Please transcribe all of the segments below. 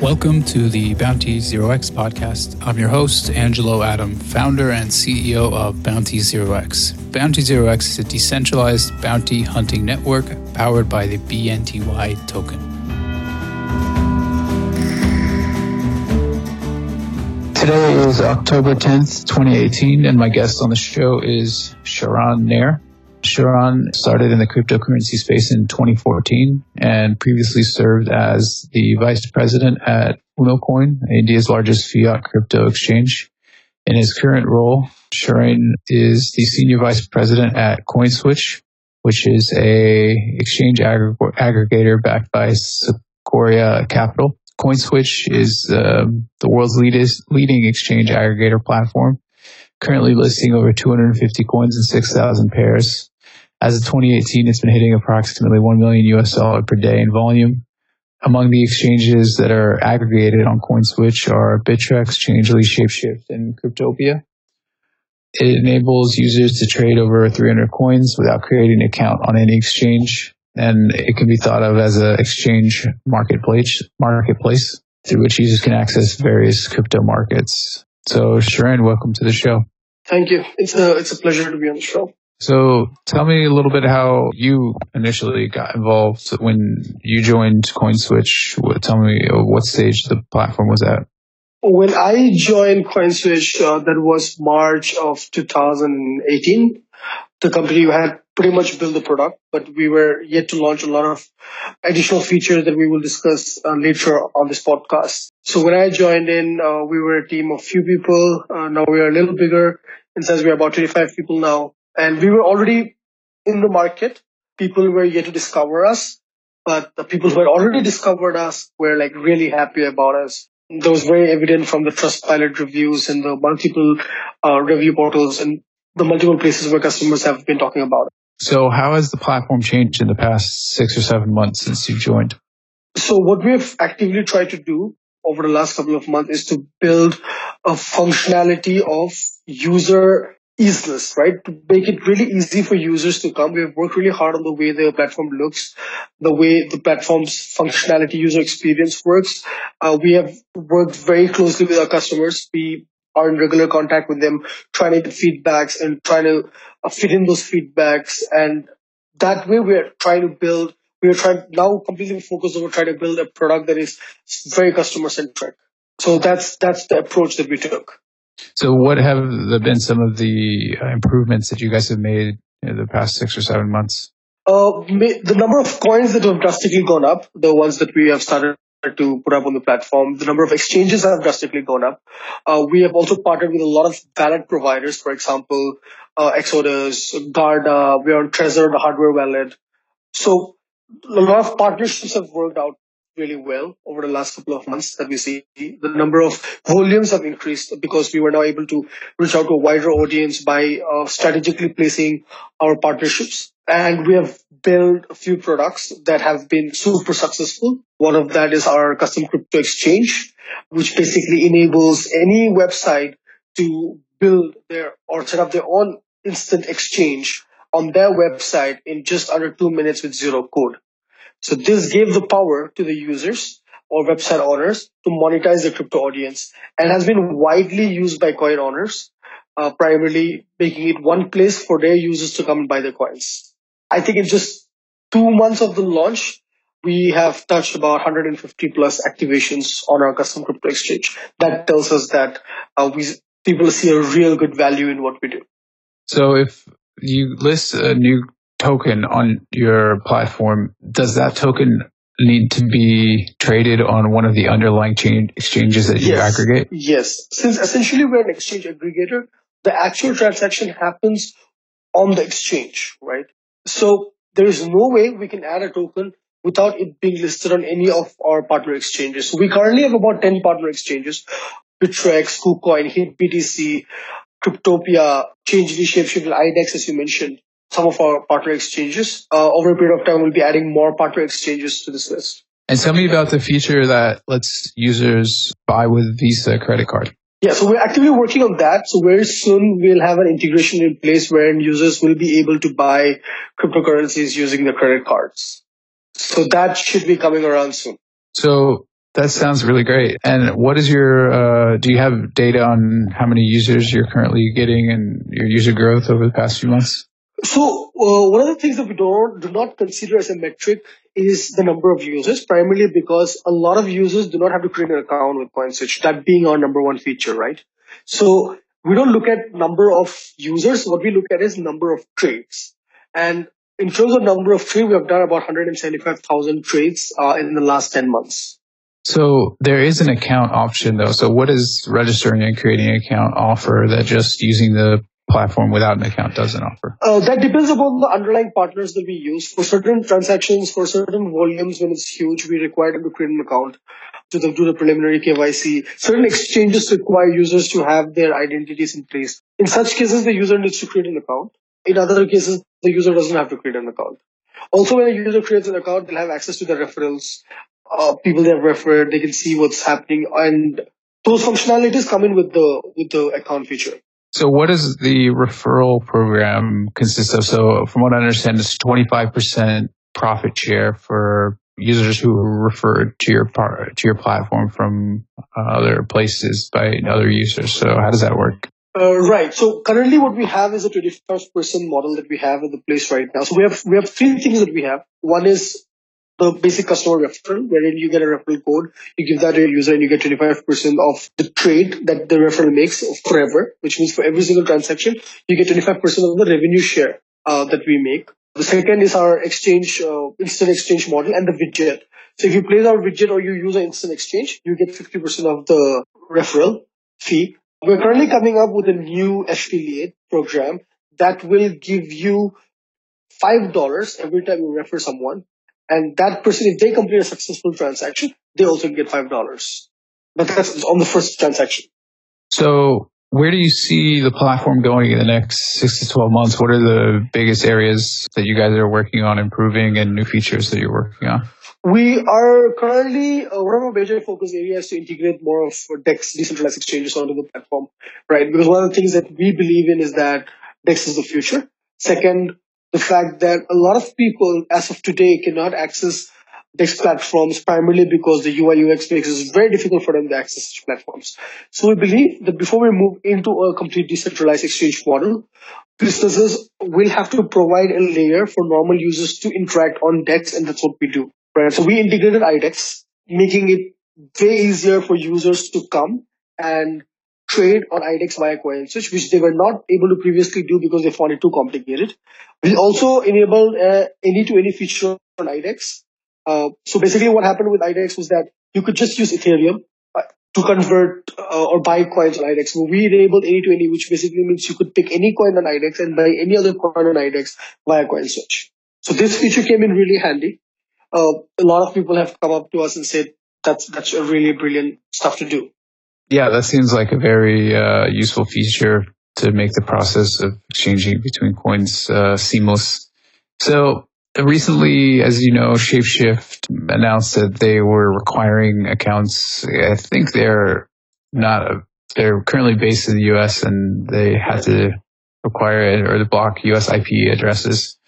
Welcome to the Bounty Zero X podcast. I'm your host, Angelo Adam, founder and CEO of Bounty Zero X. Bounty Zero X is a decentralized bounty hunting network powered by the BNTY token. Today is October 10th, 2018, and my guest on the show is Sharan Nair. Sharan started in the cryptocurrency space in 2014 and previously served as the vice president at Unocoin, India's largest fiat crypto exchange. In his current role, Sharan is the senior vice president at CoinSwitch, which is a exchange aggr- aggregator backed by Sequoia Capital. CoinSwitch is um, the world's leadest, leading exchange aggregator platform, currently listing over 250 coins and 6,000 pairs. As of 2018, it's been hitting approximately 1 million US dollar per day in volume. Among the exchanges that are aggregated on CoinSwitch are Bittrex, Changelly, Shapeshift, and Cryptopia. It enables users to trade over 300 coins without creating an account on any exchange, and it can be thought of as an exchange marketplace, marketplace through which users can access various crypto markets. So, Sharan, welcome to the show. Thank you. It's a it's a pleasure to be on the show. So tell me a little bit how you initially got involved when you joined CoinSwitch. Tell me uh, what stage the platform was at. When I joined CoinSwitch, uh, that was March of 2018. The company had pretty much built the product, but we were yet to launch a lot of additional features that we will discuss uh, later on this podcast. So when I joined in, uh, we were a team of few people. Uh, now we are a little bigger. In size, we are about 25 people now. And we were already in the market. People were yet to discover us, but the people who had already discovered us were like really happy about us. That was very evident from the Trustpilot reviews and the multiple uh, review portals and the multiple places where customers have been talking about it. So how has the platform changed in the past six or seven months since you joined? So what we have actively tried to do over the last couple of months is to build a functionality of user easiness, right? To make it really easy for users to come. We've worked really hard on the way the platform looks, the way the platform's functionality user experience works. Uh, we have worked very closely with our customers. We are in regular contact with them, trying to get feedbacks and trying to uh, fit in those feedbacks. And that way we're trying to build, we're trying now completely focused on trying to build a product that is very customer centric. So that's, that's the approach that we took. So, what have been some of the uh, improvements that you guys have made in the past six or seven months? Uh, the number of coins that have drastically gone up, the ones that we have started to put up on the platform. The number of exchanges that have drastically gone up. Uh, we have also partnered with a lot of wallet providers, for example, uh, Exodus, Guarda, we are on Trezor, the hardware wallet. So a lot of partnerships have worked out really well over the last couple of months that we see. The number of volumes have increased because we were now able to reach out to a wider audience by uh, strategically placing our partnerships. And we have built a few products that have been super successful. One of that is our custom crypto exchange, which basically enables any website to build their or set up their own instant exchange on their website in just under two minutes with zero code. So this gave the power to the users or website owners to monetize the crypto audience and has been widely used by coin owners, uh, primarily making it one place for their users to come and buy their coins. I think in just two months of the launch, we have touched about 150 plus activations on our custom crypto exchange. That tells us that uh, we people see a real good value in what we do. So if you list a new token on your platform, does that token need to be traded on one of the underlying chain exchanges that you yes. aggregate? Yes. Since essentially we're an exchange aggregator, the actual transaction happens on the exchange, right? So there is no way we can add a token without it being listed on any of our partner exchanges. So we currently have about 10 partner exchanges, Bittrex, KuCoin, HitBTC, Cryptopia, Changelly, Shapeshift, and IDEX, as you mentioned some of our partner exchanges. Uh, over a period of time, we'll be adding more partner exchanges to this list. And tell me about the feature that lets users buy with Visa credit card. Yeah, so we're actively working on that. So very soon we'll have an integration in place where users will be able to buy cryptocurrencies using their credit cards. So that should be coming around soon. So that sounds really great. And what is your, uh, do you have data on how many users you're currently getting and your user growth over the past few months? So uh, one of the things that we don't do not consider as a metric is the number of users, primarily because a lot of users do not have to create an account with CoinSwitch, that being our number one feature, right? So we don't look at number of users. What we look at is number of trades. And in terms of number of trades, we have done about 175,000 trades uh, in the last 10 months. So there is an account option though. So what does registering and creating an account offer that just using the platform without an account doesn't offer? Uh, that depends upon the underlying partners that we use. For certain transactions, for certain volumes, when it's huge, we require them to create an account to the, do the preliminary KYC. Certain exchanges require users to have their identities in place. In such cases, the user needs to create an account. In other cases, the user doesn't have to create an account. Also, when a user creates an account, they'll have access to the referrals, uh, people they have referred, they can see what's happening, and those functionalities come in with the with the account feature. So what does the referral program consist of? So from what I understand, it's 25% profit share for users who are referred to your to your platform from other places by other users. So how does that work? Uh, right. So currently what we have is a 25% model that we have in the place right now. So we have, we have three things that we have. One is the basic customer referral, wherein you get a referral code, you give that to your user and you get 25% of the trade that the referral makes forever, which means for every single transaction, you get 25% of the revenue share uh, that we make. The second is our exchange, uh, instant exchange model and the widget. So if you place our widget or you use an instant exchange, you get 50% of the referral fee. We're currently coming up with a new affiliate program that will give you $5 every time you refer someone and that person, if they complete a successful transaction, they also get five dollars. But that's on the first transaction. So where do you see the platform going in the next six to 12 months? What are the biggest areas that you guys are working on improving and new features that you're working on? We are currently, uh, one of our major focus areas to integrate more of DEX, decentralized exchanges onto the platform, right? Because one of the things that we believe in is that DEX is the future. Second, the fact that a lot of people as of today cannot access DEX platforms primarily because the UI UX makes it very difficult for them to access such platforms. So we believe that before we move into a complete decentralized exchange model, businesses will have to provide a layer for normal users to interact on DEX, and that's what we do. Right. So we integrated IDEX, making it way easier for users to come and trade on IDEX via CoinSwitch, which they were not able to previously do because they found it too complicated. We also enabled uh, any to any feature on IDEX. Uh, so basically what happened with IDEX was that you could just use Ethereum uh, to convert uh, or buy coins on IDEX. We enabled any to any, which basically means you could pick any coin on IDEX and buy any other coin on IDEX via CoinSwitch. So this feature came in really handy. Uh, a lot of people have come up to us and said that's that's a really brilliant stuff to do. Yeah, that seems like a very uh, useful feature to make the process of exchanging between coins uh, seamless. So recently, as you know, Shapeshift announced that they were requiring accounts. I think they're not. A, they're currently based in the U.S. and they had to require it or to block U.S. IP addresses.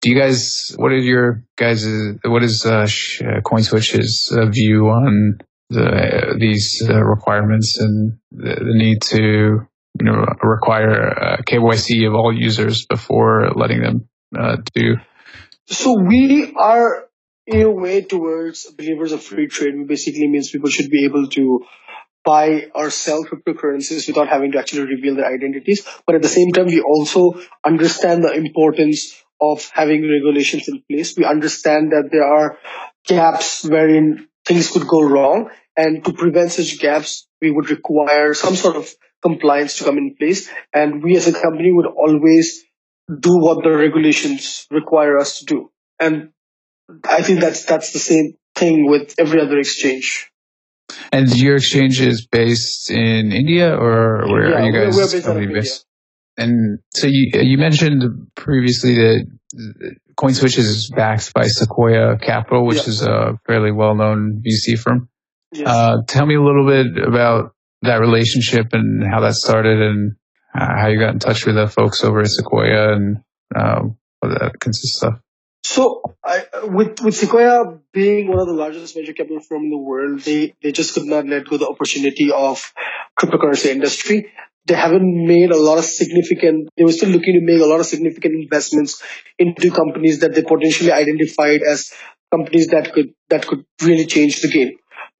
Do you guys? What are your guys? What is uh, CoinSwitch's uh, view on the, these uh, requirements and the, the, need to you know require uh, KYC of all users before letting them uh, do. So we are in a way towards believers of free trade. Basically means people should be able to buy or sell cryptocurrencies without having to actually reveal their identities. But at the same time, we also understand the importance of having regulations in place. We understand that there are gaps wherein things could go wrong and to prevent such gaps, we would require some sort of compliance to come in place. And we as a company would always do what the regulations require us to do. And I think that's, that's the same thing with every other exchange. And your exchange is based in India or where yeah, are you guys we're based, in based? And so you, you mentioned previously that CoinSwitch is backed by Sequoia Capital, which yeah. is a fairly well-known VC firm. Yes. Uh, tell me a little bit about that relationship and how that started and uh, how you got in touch with the folks over at Sequoia and uh, what that consists of. So, I, with with Sequoia being one of the largest venture capital firm in the world, they they just could not let go the opportunity of cryptocurrency industry. They haven't made a lot of significant. They were still looking to make a lot of significant investments into companies that they potentially identified as companies that could that could really change the game.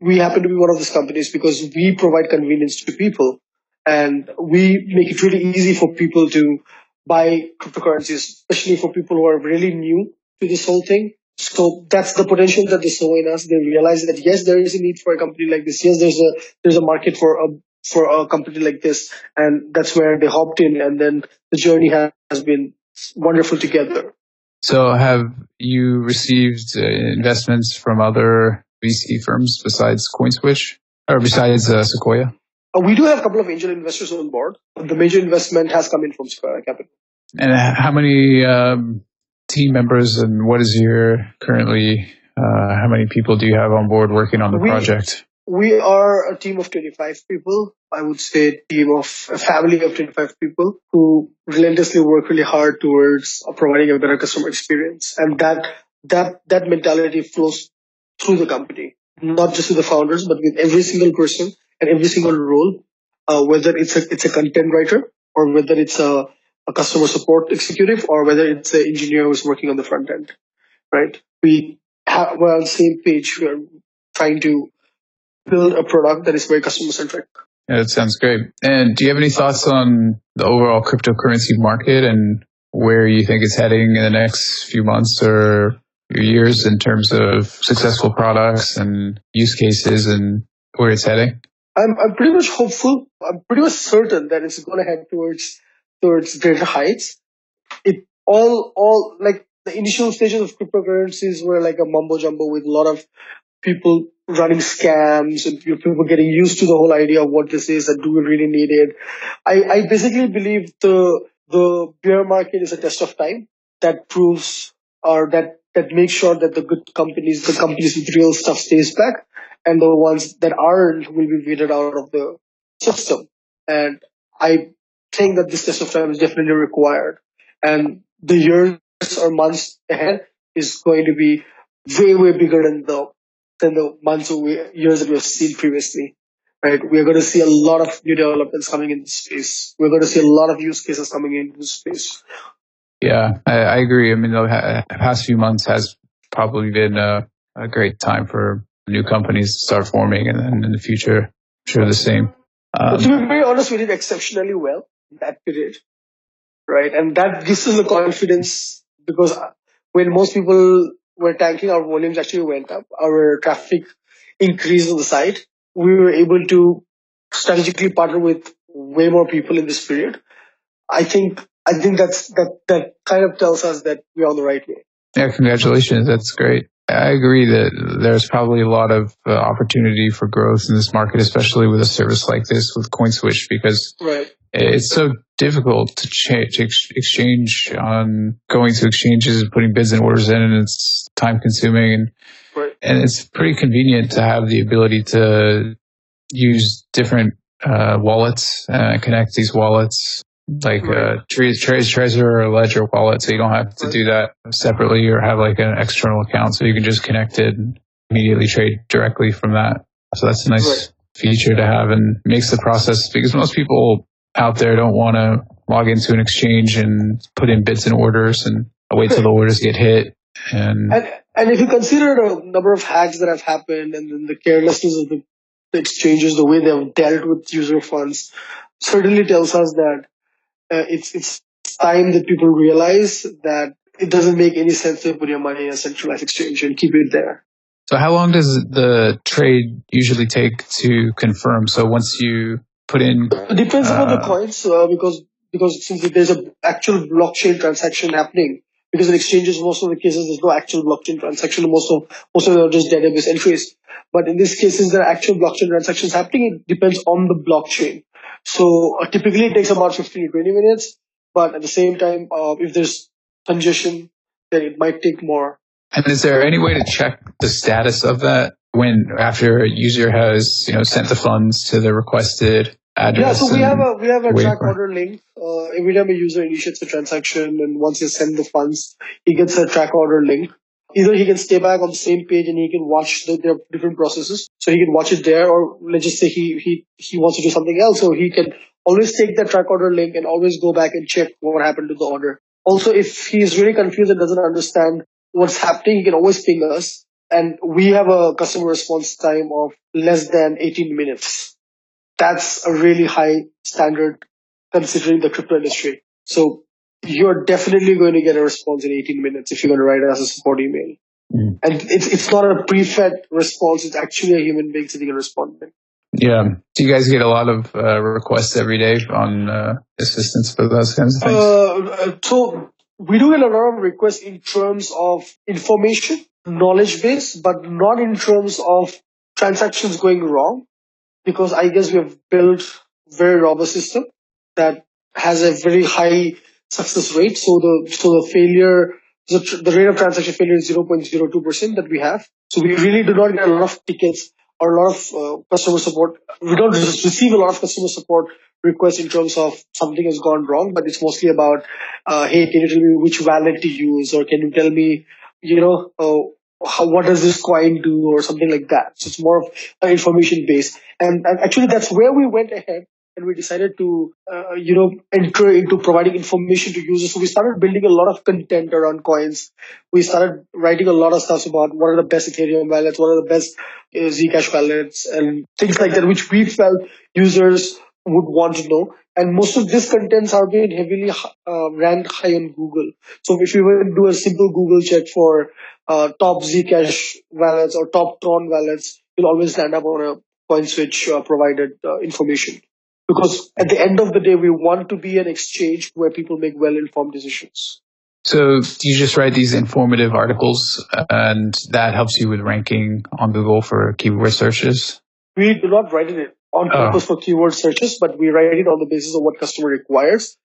We happen to be one of those companies because we provide convenience to people, and we make it really easy for people to buy cryptocurrencies, especially for people who are really new to this whole thing. So that's the potential that they saw in us. They realized that yes, there is a need for a company like this. Yes, there's a there's a market for a for a company like this, and that's where they hopped in, and then the journey has, been wonderful together. So, have you received uh, investments from other VC firms besides CoinSwitch or besides uh, Sequoia? Uh, we do have a couple of angel investors on board. The major investment has come in from Sequoia Capital. And how many um, team members and what is your currently, uh, how many people do you have on board working on the we, project? We are a team of 25 people. I would say a team of a family of 25 people who relentlessly work really hard towards providing a better customer experience. And that, that, that mentality flows through the company, not just to the founders, but with every single person and every single role, uh, whether it's a, it's a content writer or whether it's a a customer support executive or whether it's an engineer who's working on the front end, right? We have, we're on the same page. We're trying to build a product that is very customer centric. Yeah, that sounds great. And do you have any thoughts on the overall cryptocurrency market and where you think it's heading in the next few months or years in terms of successful products and use cases and where it's heading? I'm, I'm pretty much hopeful. I'm pretty much certain that it's going to head towards towards greater heights. It all, all like the initial stages of cryptocurrencies were like a mumbo jumbo with a lot of people running scams and people getting used to the whole idea of what this is and do we really need it. I, I basically believe the the bear market is a test of time that proves or that that makes sure that the good companies, the companies with real stuff stays back and the ones that aren't will be weeded out of the system. And I think that this test of time is definitely required. And the years or months ahead is going to be way, way bigger than the than the months or years that we have seen previously. Right? We're going to see a lot of new developments coming into space. We're going to see a lot of use cases coming into space. Yeah, I, I agree. I mean, the past few months has probably been a, a great time for new companies to start forming, and then in the future, I'm sure the same. Um, to be very honest, we did exceptionally well that period, right? And that gives us the confidence because when most people were tanking, our volumes actually went up. Our traffic increased on the site. We were able to strategically partner with way more people in this period. I think I think that's that that kind of tells us that we're on the right way. Yeah, congratulations. That's great. I agree that there's probably a lot of uh, opportunity for growth in this market, especially with a service like this with CoinSwitch, because right it's so difficult to, change, to exchange on going to exchanges and putting bids and orders in, and it's time consuming, and right. and it's pretty convenient to have the ability to use different uh, wallets, uh, connect these wallets like right. Uh, a Trace Trezor or Ledger wallet, so you don't have to do that separately or have like an external account, so you can just connect it and immediately trade directly from that. So that's a nice feature to have and makes the process because most people out there don't want to log into an exchange and put in bids and orders and wait till the orders get hit. And, and, and if you consider the number of hacks that have happened and then the carelessness of the, the exchanges, the way they have dealt with user funds, certainly tells us that uh, it's it's time that people realize that it doesn't make any sense to put your money in a centralized exchange and keep it there. So how long does the trade usually take to confirm? So once you put in? It depends uh, upon the coins uh, because because since there's an actual blockchain transaction happening, because in exchanges most of the cases there's no actual blockchain transaction. Most of most of them are just database entries. But in this case, since there are actual blockchain transactions happening, it depends on the blockchain. So uh, typically it takes about 15 to 20 minutes. But at the same time, uh, if there's congestion, then it might take more. And is there any way to check the status of that when after a user has you know sent the funds to the requested address. Yeah, so we have a we have a track for- order link. Uh, every time a user initiates a transaction, and once he sends the funds, he gets a track order link. Either he can stay back on the same page and he can watch the, their different processes, so he can watch it there, or let's just say he he he wants to do something else, so he can always take that track order link and always go back and check what happened to the order. Also, if he's really confused and doesn't understand what's happening, he can always ping us, and we have a customer response time of less than 18 minutes that's a really high standard considering the crypto industry. So you're definitely going to get a response in 18 minutes if you're going to write us a support email. Mm. And it's, it's not a pre-fed response. It's actually a human being sitting and responding. Yeah. Do you guys get a lot of uh, requests every day on uh, assistance for those kinds of things? Uh, so we do get a lot of requests in terms of information, knowledge base, but not in terms of transactions going wrong, because I guess we have built very robust system that has a very high success rate. So the so the failure, the, the rate of transaction failure is 0.02 percent that we have. So we really do not get a lot of tickets or a lot of uh, customer support. We don't receive a lot of customer support requests in terms of something has gone wrong, but it's mostly about, uh, hey, can you tell me which wallet to use, or can you tell me, you know, uh, how, what does this coin do, or something like that. So it's more of an information based, and, and actually that's where we went ahead and we decided to, uh, you know, enter into providing information to users. So we started building a lot of content around coins. We started writing a lot of stuff about what are the best Ethereum wallets, what are the best uh, Zcash wallets, and things like that, which we felt users would want to know. And most of these contents are being heavily uh, ranked high on Google. So if you were to do a simple Google check for uh, top Zcash wallets or top Tron wallets, you'll always land up on a CoinSwitch uh, provided uh, information. Because at the end of the day, we want to be an exchange where people make well-informed decisions. So do you just write these informative articles and that helps you with ranking on Google for keyword searches? We do not write it on Oh. purpose for keyword searches, but we write it on the basis of what customer requires.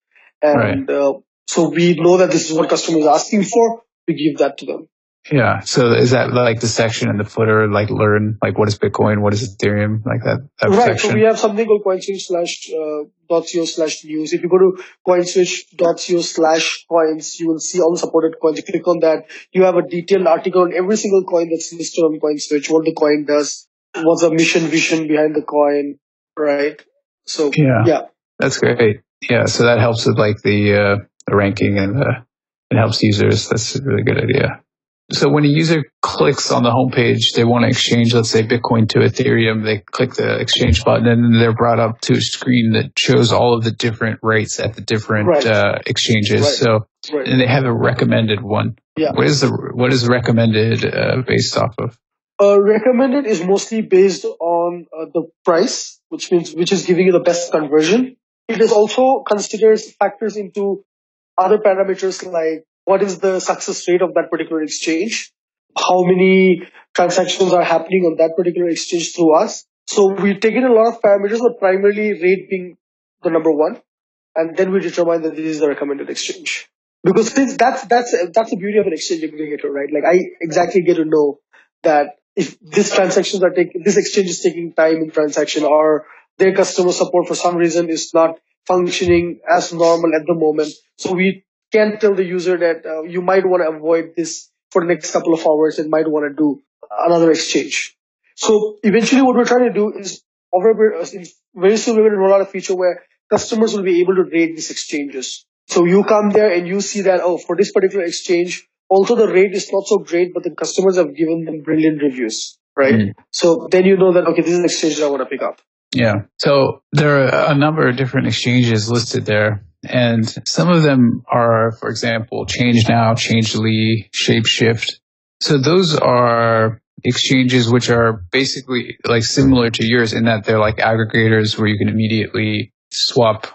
And uh, so we know that this is what customer is asking for. We give that to them. Yeah. So is that like the section in the footer, like learn, like what is Bitcoin, what is Ethereum, like that, that right. section? So we have something called coinswitch slash uh, dot co slash news. If you go to coinswitch dot co slash coins, you will see all the supported coins. You click on that. You have a detailed article on every single coin that's listed on CoinSwitch, what the coin does, what's the mission vision behind the coin, right? So Yeah. yeah. That's great. Yeah. So that helps with like the, uh, the ranking and uh, it helps users. That's a really good idea. So when a user clicks on the homepage, they want to exchange, let's say Bitcoin to Ethereum, they click the exchange button and they're brought up to a screen that shows all of the different rates at the different Right. uh, exchanges. Right. So, Right. and they have a recommended one. Yeah. What is the, what is recommended uh, based off of? Uh, recommended is mostly based on uh, the price, which means which is giving you the best conversion. It is also considers factors into other parameters like what is the success rate of that particular exchange, how many transactions are happening on that particular exchange through us. So we take in a lot of parameters, but primarily rate being the number one, and then we determine that this is the recommended exchange. Because since that's that's that's the beauty of an exchange aggregator, right? Like I exactly get to know that if these transactions are taking, this exchange is taking time in transaction or their customer support for some reason is not functioning as normal at the moment. So we can tell the user that uh, you might want to avoid this for the next couple of hours and might want to do another exchange. So eventually what we're trying to do is over very soon we're going to roll out a feature where customers will be able to rate these exchanges. So you come there and you see that, oh, for this particular exchange, although the rate is not so great, but the customers have given them brilliant reviews, right? Mm. So then you know that, okay, this is an exchange that I want to pick up. Yeah. So there are a number of different exchanges listed there. And some of them are, for example, Change Now, Changelly, Shapeshift. So those are exchanges which are basically like similar to yours in that they're like aggregators where you can immediately swap.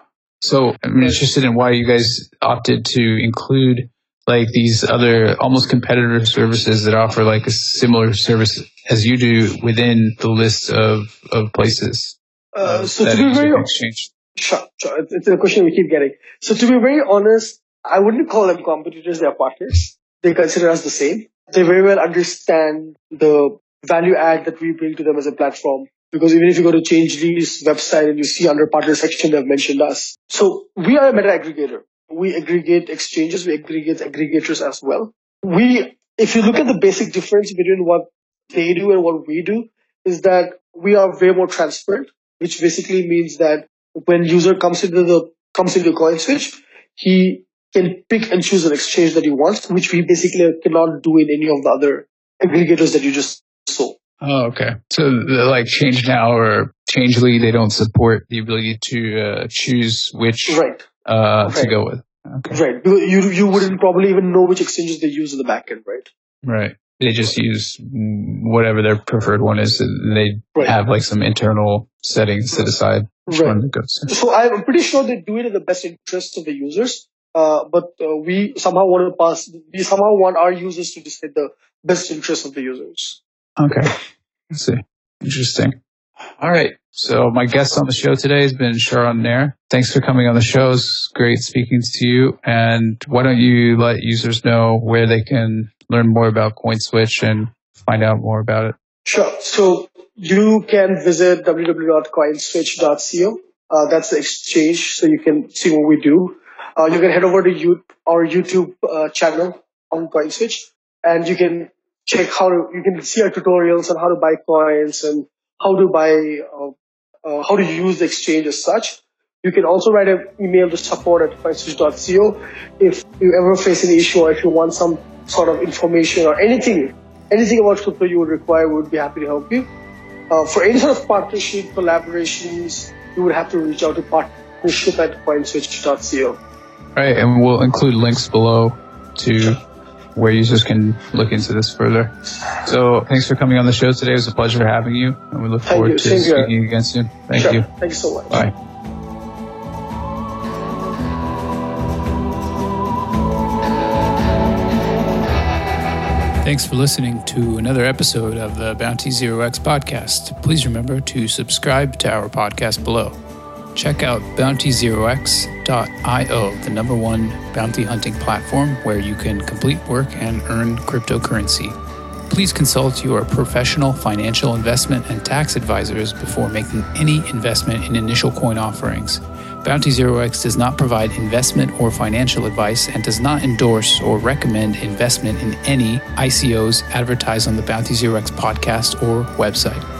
So I'm interested in why you guys opted to include like these other almost competitor services that offer like a similar service as you do within the list of, of places. Uh, so to be very exchange. Sure, sure. It's- a question we keep getting. So to be very honest, I wouldn't call them competitors, they're partners. They consider us the same. They very well understand the value add that we bring to them as a platform. because even if you go to Changelly's website and you see under partner section, they've mentioned us. So we are a meta aggregator. We aggregate exchanges, we aggregate aggregators as well. We, if you look at the basic difference between what they do and what we do, is that we are way more transparent, which basically means that when user comes into the comes into CoinSwitch, he can pick and choose an exchange that he wants, which we basically cannot do in any of the other aggregators that you just saw. Oh, okay. So like ChangeNOW or Changelly, they don't support the ability to uh, choose which right. Uh, right. to go with. Okay. Right. You you wouldn't probably even know which exchanges they use in the backend, right? Right. They just use whatever their preferred one is. They right. have like some internal settings set aside right. So I'm pretty sure they do it in the best interest of the users. Uh, but uh, we somehow want to pass. We somehow want our users to decide the best interest of the users. Okay. I see. Interesting. All right. So my guest on the show today has been Sharan Nair. Thanks for coming on the show. It's great speaking to you. And why don't you let users know where they can learn more about CoinSwitch and find out more about it? Sure. So you can visit www.coinswitch.co. Uh, that's the exchange, so you can see what we do. Uh, you can head over to you, our YouTube uh, channel on CoinSwitch, and you can check how to, you can see our tutorials on how to buy coins and how to buy, uh, uh, how to use the exchange as such. You can also write an email to support at coinswitch.co if you ever face an issue or if you want some sort of information or anything, anything about crypto you would require, we would be happy to help you. Uh, for any sort of partnership, collaborations, you would have to reach out to partnership at coinswitch.co. Right, and we'll include links below to where users can look into this further. So thanks for coming on the show today. It was a pleasure having you, and we look Thank forward you. to Same speaking here. again soon. Thank sure. you. Thank you so much. Bye. Thanks for listening to another episode of the Bounty Zero X podcast. Please remember to subscribe to our podcast below. Check out bountyzerox.io, the number one bounty hunting platform where you can complete work and earn cryptocurrency. Please consult your professional financial investment and tax advisors before making any investment in initial coin offerings. Bounty Zero X does not provide investment or financial advice and does not endorse or recommend investment in any ICOs advertised on the Bounty Zero X podcast or website.